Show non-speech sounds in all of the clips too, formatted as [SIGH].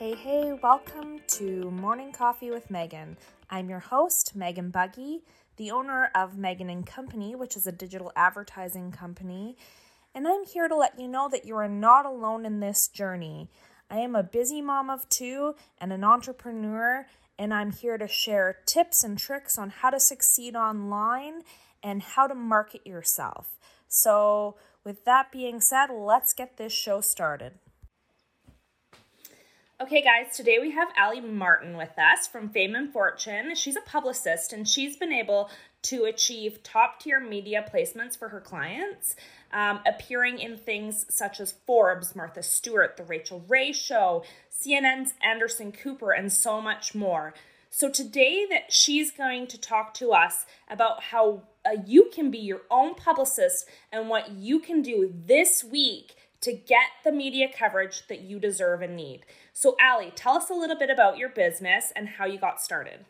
Hey, hey, welcome to Morning Coffee with Megan. I'm your host, Megan Buggy, the owner of Megan and Company, which is a digital advertising company, and I'm here to let you know that you are not alone in this journey. I am a busy mom of two and an entrepreneur, and I'm here to share tips and tricks on how to succeed online and how to market yourself. So, with that being said, let's get this show started. Okay, guys, today we have Allie Martin with us from Fame and Fortune. She's a publicist and she's been able to achieve top tier media placements for her clients, um, appearing in things such as Forbes, Martha Stewart, The Rachael Ray Show, CNN's Anderson Cooper, and so much more. So, today that she's going to talk to us about how uh, you can be your own publicist and what you can do this week to get the media coverage that you deserve and need. So, Allie, tell us a little bit about your business and how you got started.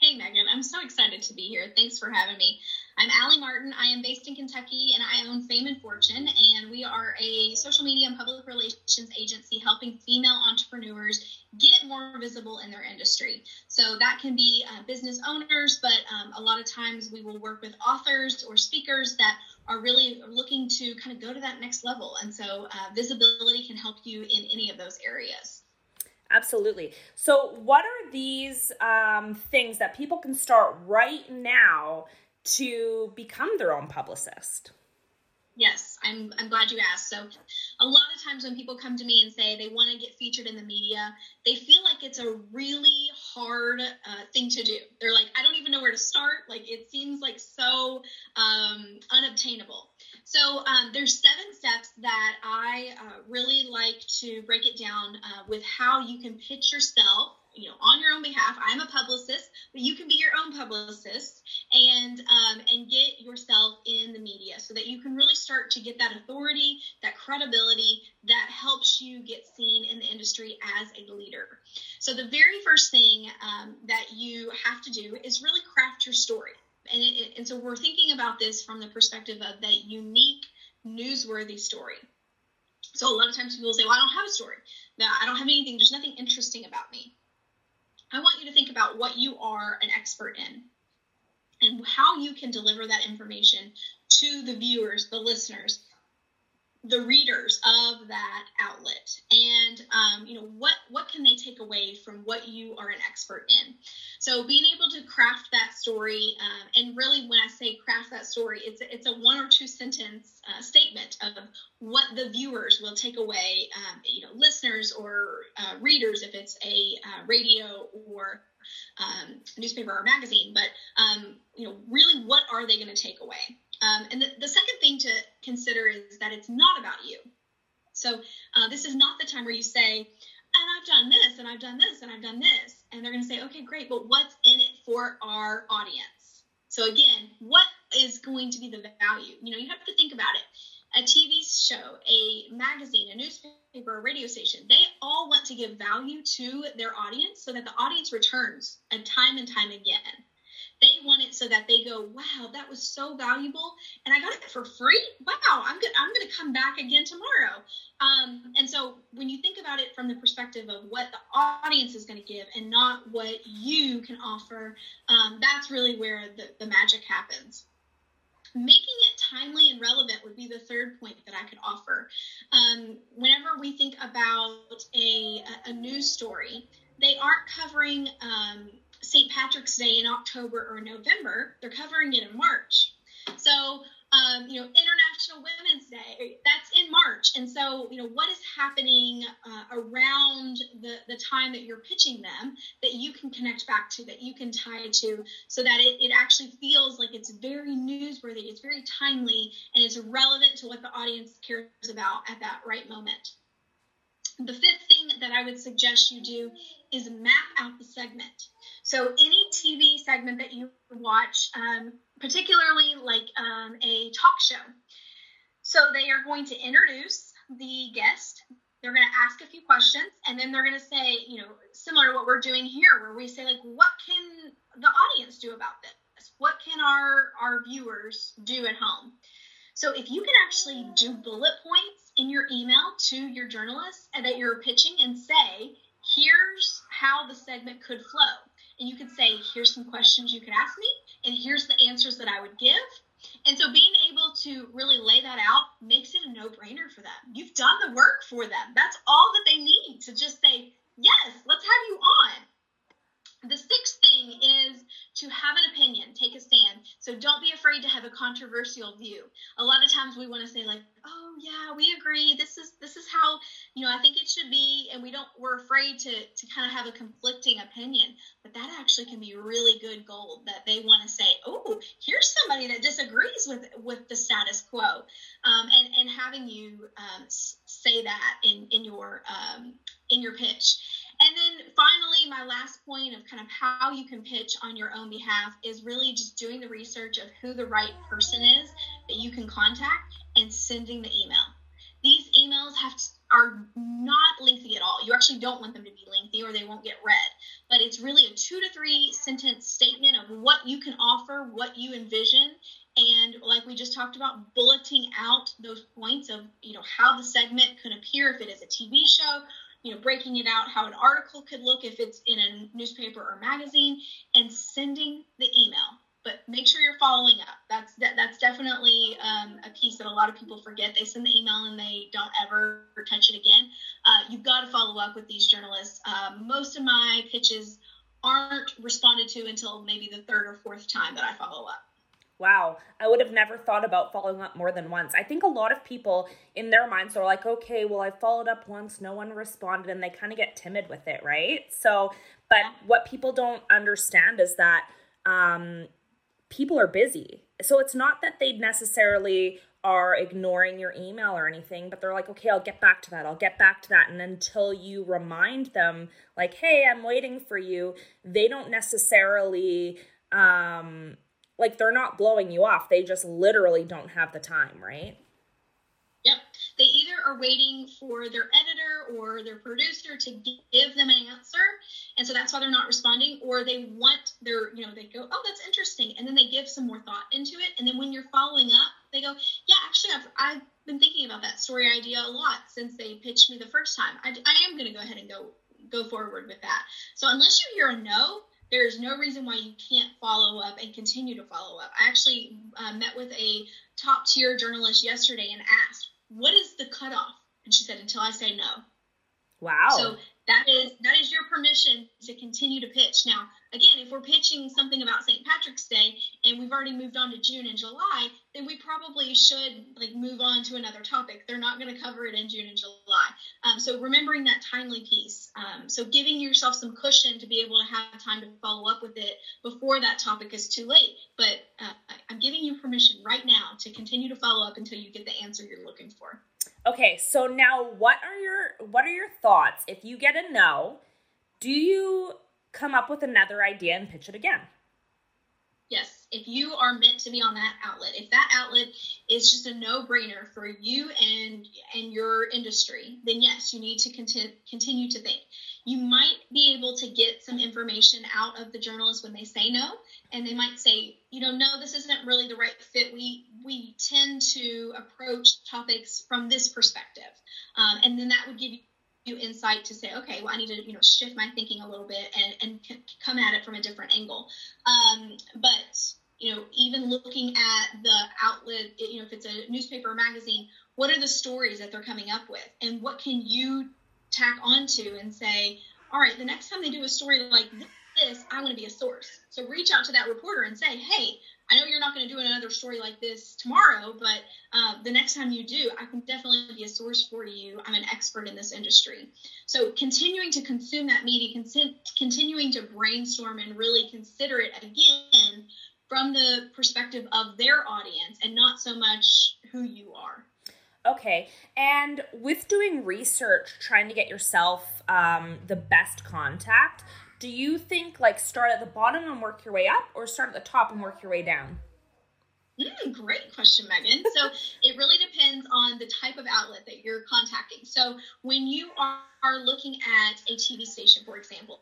Hey, Megan, I'm so excited to be here. Thanks for having me. I'm Allie Martin. I am based in Kentucky and I own Fame and Fortune, and we are a social media and public relations agency helping female entrepreneurs get more visible in their industry. So that can be uh, business owners, but um, a lot of times we will work with authors or speakers that are really looking to kind of go to that next level. And so uh, visibility can help you in any of those areas. Absolutely. So, what are these um, things that people can start right now to become their own publicist? Yes, I'm, I'm glad you asked. So, a lot of times when people come to me and say they want to get featured in the media, they feel like it's a really hard uh, thing to do. They're like, I don't even know where to start. Like, it seems like so um, unobtainable. So, um, there's seven steps that I uh, really like to break it down uh, with how you can pitch yourself you know on your own behalf i'm a publicist but you can be your own publicist and um, and get yourself in the media so that you can really start to get that authority that credibility that helps you get seen in the industry as a leader. So the very first thing um, that you have to do is really craft your story. And, it, and so we're thinking about this from the perspective of that unique newsworthy story. So a lot of times people say well i don't have a story. No, I don't have anything. There's nothing interesting about me. I want you to think about what you are an expert in and how you can deliver that information to the viewers, the listeners, the readers of that outlet and um, you know what what can they take away from what you are an expert in? So being able to craft that story um, and really when i say craft that story it's it's a one or two sentence uh, statement of what the viewers will take away um, you know listeners or uh, readers if it's a uh, radio or um, newspaper or magazine but um, you know really what are they going to take away um, and the, the, second thing to consider is that it's not about you. So uh, this is not the time where you say, and I've done this, and I've done this, and I've done this. And they're going to say, okay, great, but what's in it for our audience? So again, what is going to be the value? You know, you have to think about it. A TV show, a magazine, a newspaper, a radio station, they all want to give value to their audience so that the audience returns and time and time again. They want it so that they go, wow, that was so valuable, and I got it for free. Wow, I'm good. I'm going to come back again tomorrow. Um, and so when you think about it from the perspective of what the audience is going to give and not what you can offer, um, that's really where the, the magic happens making it timely and relevant would be the third point that I could offer. Um, whenever we think about a, a news story, they aren't covering um, St. Patrick's Day in October or November. They're covering it in March. So, um, you know, International Women's Day, that's in March. And so, you know, what is happening uh, around the, the time that you're pitching them that you can connect back to, that you can tie to, so that it, it actually feels like it's very newsworthy, it's very timely, and it's relevant to what the audience cares about at that right moment. The fifth thing that I would suggest you do is map out the segment. So any TV segment that you watch, um, particularly like um, a talk show, so they are going to introduce the guest. They're going to ask a few questions, and then they're going to say, you know, similar to what we're doing here, where we say like, what can the audience do about this? What can our our viewers do at home? So if you can actually do bullet points in your email to your journalists that you're pitching and say, here's how the segment could flow. And you could say, here's some questions you could ask me, and here's the answers that I would give. And so being able to really lay that out makes it a no brainer for them. You've done the work for them. That's all that they need to just say, yes, let's have you on. The sixth thing is to have an opinion, take a stand. So don't be afraid to have a controversial view. A lot of times we want to say like, "Oh yeah, we agree. This is this is how, you know, I think it should be." And we don't we're afraid to to kind of have a conflicting opinion. But that actually can be really good gold that they want to say, "Oh, here's somebody that disagrees with with the status quo." Um, and and having you um, say that in in your um, in your pitch. And then finally, my last point of kind of how you can pitch on your own behalf is really just doing the research of who the right person is that you can contact and sending the email. These emails have to, are not lengthy at all. You actually don't want them to be lengthy or they won't get read. But it's really a two to three sentence statement of what you can offer, what you envision, and like we just talked about bulleting out those points of you know how the segment could appear if it is a tv show you know, breaking it out how an article could look if it's in a newspaper or magazine, and sending the email. But make sure you're following up. That's that, that's definitely um, a piece that a lot of people forget. They send the email and they don't ever touch it again. Uh, you've got to follow up with these journalists. Um, most of my pitches aren't responded to until maybe the third or fourth time that I follow up. Wow, I would have never thought about following up more than once. I think a lot of people in their minds are like, okay, well, I followed up once, no one responded, and they kind of get timid with it, right? So, but what people don't understand is that um, people are busy. So it's not that they necessarily are ignoring your email or anything, but they're like, okay, I'll get back to that. I'll get back to that. And until you remind them, like, hey, I'm waiting for you, they don't necessarily um like they're not blowing you off. They just literally don't have the time, right? Yep. They either are waiting for their editor or their producer to give them an answer, and so that's why they're not responding, or they want their, you know, they go, oh, that's interesting, and then they give some more thought into it, and then when you're following up, they go, yeah, actually, I've, I've been thinking about that story idea a lot since they pitched me the first time. I, I am going to go ahead and go go forward with that. So unless you hear a no, there is no reason why you can't follow up and continue to follow up. I actually uh, met with a top tier journalist yesterday and asked, What is the cutoff? And she said, Until I say no. Wow. So that is that is your permission to continue to pitch. Now, again, if we're pitching something about St. Patrick's Day and we've already moved on to June and July, then we probably should like move on to another topic. They're not going to cover it in June and July. Um, so remembering that timely piece. Um, so giving yourself some cushion to be able to have time to follow up with it before that topic is too late. But uh, I'm giving you permission right now to continue to follow up until you get the answer you're looking for. Okay, so now what are your what are your thoughts if you get a no? Do you come up with another idea and pitch it again? Yes, if you are meant to be on that outlet, if that outlet is just a no-brainer for you and and your industry, then yes, you need to continue continue to think. You might be able to get some information out of the journalist when they say no, and they might say, you know, no, this isn't really the right fit. We we tend to approach topics from this perspective, um, and then that would give you you insight to say, okay, well, I need to, you know, shift my thinking a little bit and, and c- come at it from a different angle. Um, but, you know, even looking at the outlet, you know, if it's a newspaper or magazine, what are the stories that they're coming up with? And what can you tack onto and say, all right, the next time they do a story like this, I want to be a source. So reach out to that reporter and say, hey, I know you're not going to do another story like this tomorrow, but uh, the next time you do, I can definitely be a source for you. I'm an expert in this industry. So continuing to consume that media, con- continuing to brainstorm and really consider it again from the perspective of their audience and not so much who you are. Okay. And with doing research, trying to get yourself um, the best contact, do you think like start at the bottom and work your way up or start at the top and work your way down? Mm, great question, Megan. So [LAUGHS] it really depends on the type of outlet that you're contacting. So when you are, are looking at a TV station, for example,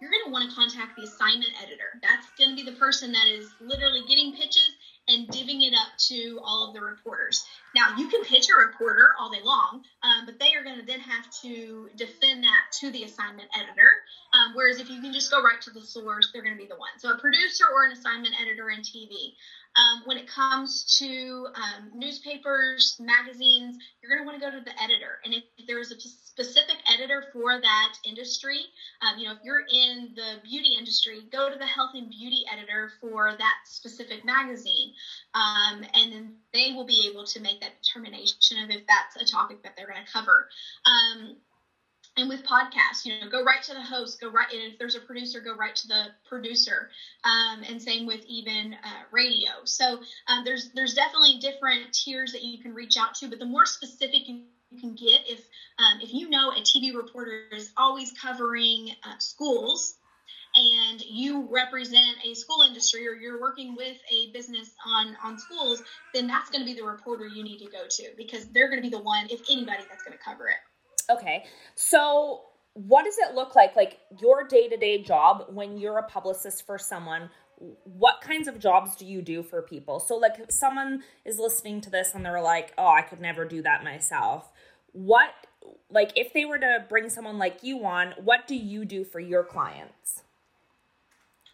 you're going to want to contact the assignment editor. That's going to be the person that is literally getting pitches and divvying it up to all of the reporters. Now, you can pitch a reporter all day long, um, but they are going to then have to defend that to the assignment editor. Um, whereas if you can just go right to the source, they're going to be the one. So a producer or an assignment editor in TV. Um, when it comes to um, newspapers, magazines, you're going to want to go to the editor. And if, if there is a specific editor for that industry, um, you know, if you're in the beauty industry, go to the health and beauty editor for that specific magazine. Um, and then they will be able to make that determination of if that's a topic that they're going to cover. Um, and with podcasts you know go right to the host go right and if there's a producer go right to the producer um, and same with even uh, radio so um, there's there's definitely different tiers that you can reach out to but the more specific you can get if um, if you know a tv reporter is always covering uh, schools and you represent a school industry or you're working with a business on on schools then that's going to be the reporter you need to go to because they're going to be the one if anybody that's going to cover it Okay. So, what does it look like, like your day to day job when you're a publicist for someone? What kinds of jobs do you do for people? So, like, if someone is listening to this and they're like, oh, I could never do that myself, what, like, if they were to bring someone like you on, what do you do for your clients?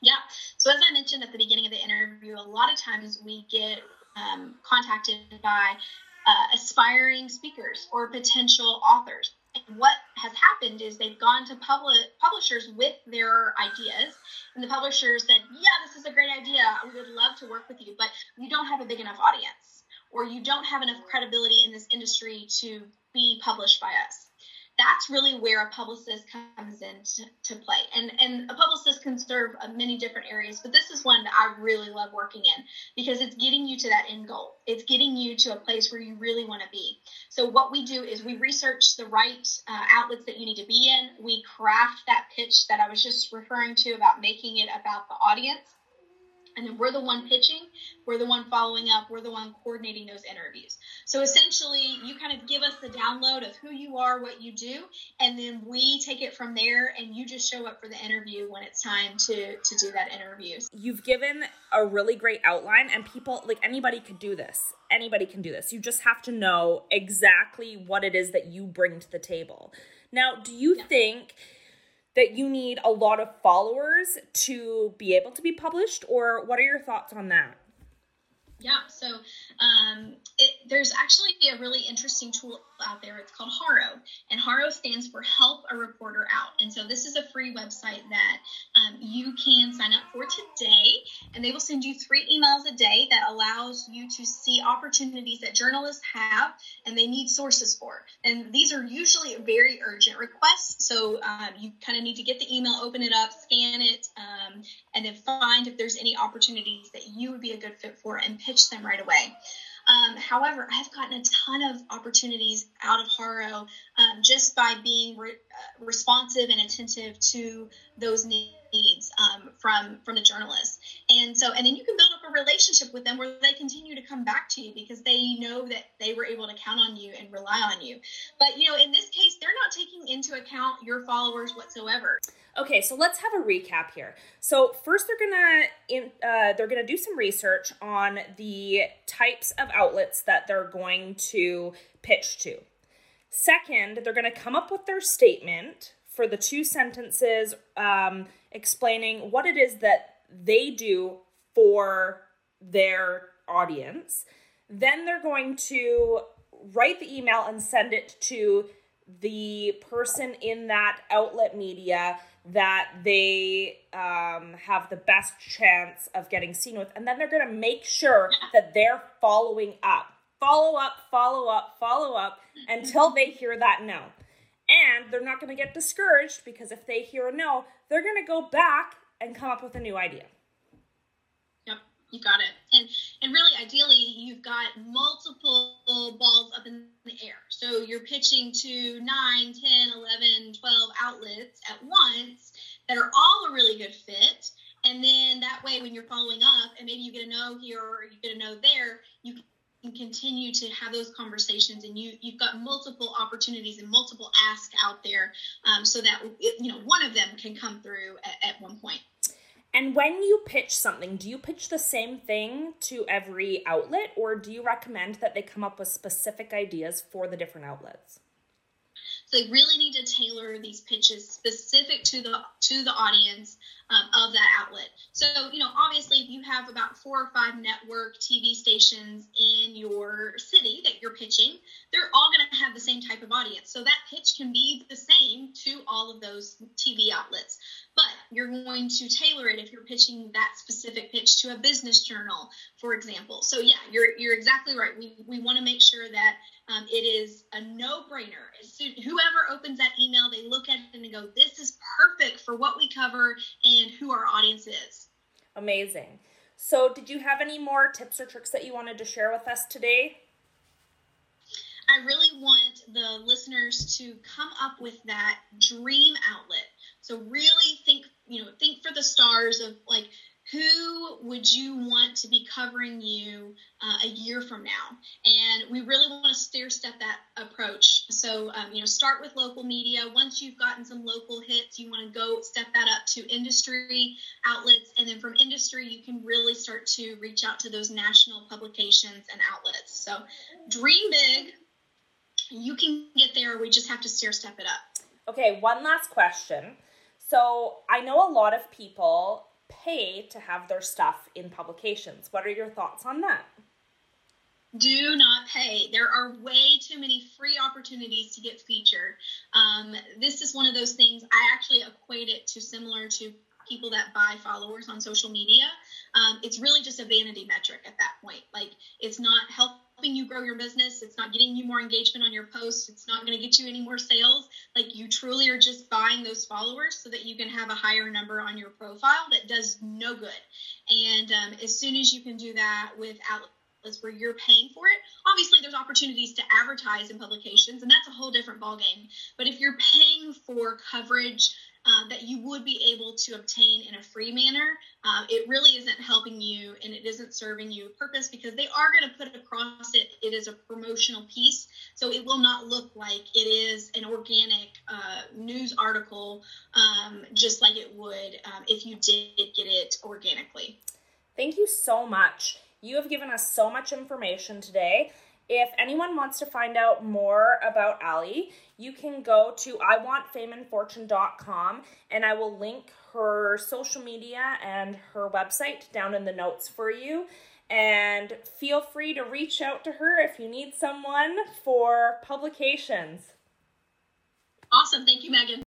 Yeah. So, as I mentioned at the beginning of the interview, a lot of times we get um, contacted by uh, aspiring speakers or potential authors and what has happened is they've gone to public publishers with their ideas, and the publisher said, "Yeah, this is a great idea. We would love to work with you, but you don't have a big enough audience, or you don't have enough credibility in this industry to be published by us." That's really where a publicist comes into to play. And and a publicist can serve uh, many different areas, but this is one that I really love working in because it's getting you to that end goal. It's getting you to a place where you really want to be. So what we do is we research the right uh, outlets that you need to be in. We craft that pitch that I was just referring to about making it about the audience and then we're the one pitching, we're the one following up, we're the one coordinating those interviews. So essentially, you kind of give us the download of who you are, what you do, and then we take it from there and you just show up for the interview when it's time to to do that interview. You've given a really great outline and people like anybody could do this. Anybody can do this. You just have to know exactly what it is that you bring to the table. Now, do you yeah. think that you need a lot of followers to be able to be published, or what are your thoughts on that? Yeah, so um, it, there's actually a really interesting tool out there. It's called Haro, and Haro stands for Help a Reporter Out. And so this is a free website that um, you can sign up for today, and they will send you three emails a day that allows you to see opportunities that journalists have and they need sources for. And these are usually very urgent requests, so um, you kind of need to get the email, open it up, scan it, um, and then find if there's any opportunities that you would be a good fit for and pitch them right away. Um, however, I've gotten a ton of opportunities out of Haro um, just by being re- uh, responsive and attentive to those needs um, from from the journalists. And so, and then you can build up a relationship with them where they continue to come back to you because they know that they were able to count on you and rely on you. But you know, in this case, they're not taking into account your followers whatsoever. Okay, so let's have a recap here. So first, they're gonna in, uh, they're gonna do some research on the types of outlets that they're going to pitch to. Second, they're gonna come up with their statement for the two sentences um, explaining what it is that they do for their audience. Then they're going to write the email and send it to the person in that outlet media that they um, have the best chance of getting seen with. And then they're going to make sure that they're following up. Follow up, follow up, follow up until they hear that no. And they're not going to get discouraged because if they hear a no, they're going to go back and come up with a new idea. Yep, you got it. And and really ideally you've got multiple balls up in the air. So you're pitching to 9, 10, 11, 12 outlets at once that are all a really good fit. And then that way when you're following up and maybe you get a no here or you get a no there, you can continue to have those conversations and you you've got multiple opportunities and multiple asks out there um, so that you know one of them can come through at, at one point And when you pitch something, do you pitch the same thing to every outlet or do you recommend that they come up with specific ideas for the different outlets? So they really need to tailor these pitches specific to the to the audience um, of that outlet. So you know, obviously, if you have about four or five network TV stations in your city that you're pitching, they're all going to have the same type of audience. So that pitch can be the same to all of those TV outlets but you're going to tailor it if you're pitching that specific pitch to a business journal, for example. So yeah, you're you're exactly right. We we want to make sure that um, it is a no-brainer. Whoever opens that email, they look at it and go, "This is perfect for what we cover and who our audience is." Amazing. So, did you have any more tips or tricks that you wanted to share with us today? I really want the listeners to come up with that dream outlet so really think, you know, think for the stars of like who would you want to be covering you uh, a year from now? And we really want to stair step that approach. So, um, you know, start with local media. Once you've gotten some local hits, you want to go step that up to industry outlets. And then from industry, you can really start to reach out to those national publications and outlets. So, dream big. You can get there. We just have to stair step it up. Okay, one last question. So I know a lot of people pay to have their stuff in publications. What are your thoughts on that? Do not pay. There are way too many free opportunities to get featured. Um, this is one of those things I actually equate it to similar to people that buy followers on social media. Um, it's really just a vanity metric at that point. Like it's not helping you grow your business. It's not getting you more engagement on your posts. It's not going to get you any more sales. Like you truly are just buying those followers so that you can have a higher number on your profile that does no good. And um, as soon as you can do that with outlets where you're paying for it. Obviously, there's opportunities to advertise in publications, and that's a whole different ballgame. But if you're paying for coverage uh, that you would be able to obtain in a free manner, uh, it really isn't helping you and it isn't serving you a purpose because they are going to put across it it is a promotional piece. So it will not look like it is an organic uh, news article, um, just like it would um, if you did get it organically. Thank you so much. You have given us so much information today. If anyone wants to find out more about Allie, you can go to iwantfameandfortune.com and I will link her social media and her website down in the notes for you. And feel free to reach out to her if you need someone for publications. Awesome. Thank you, Megan.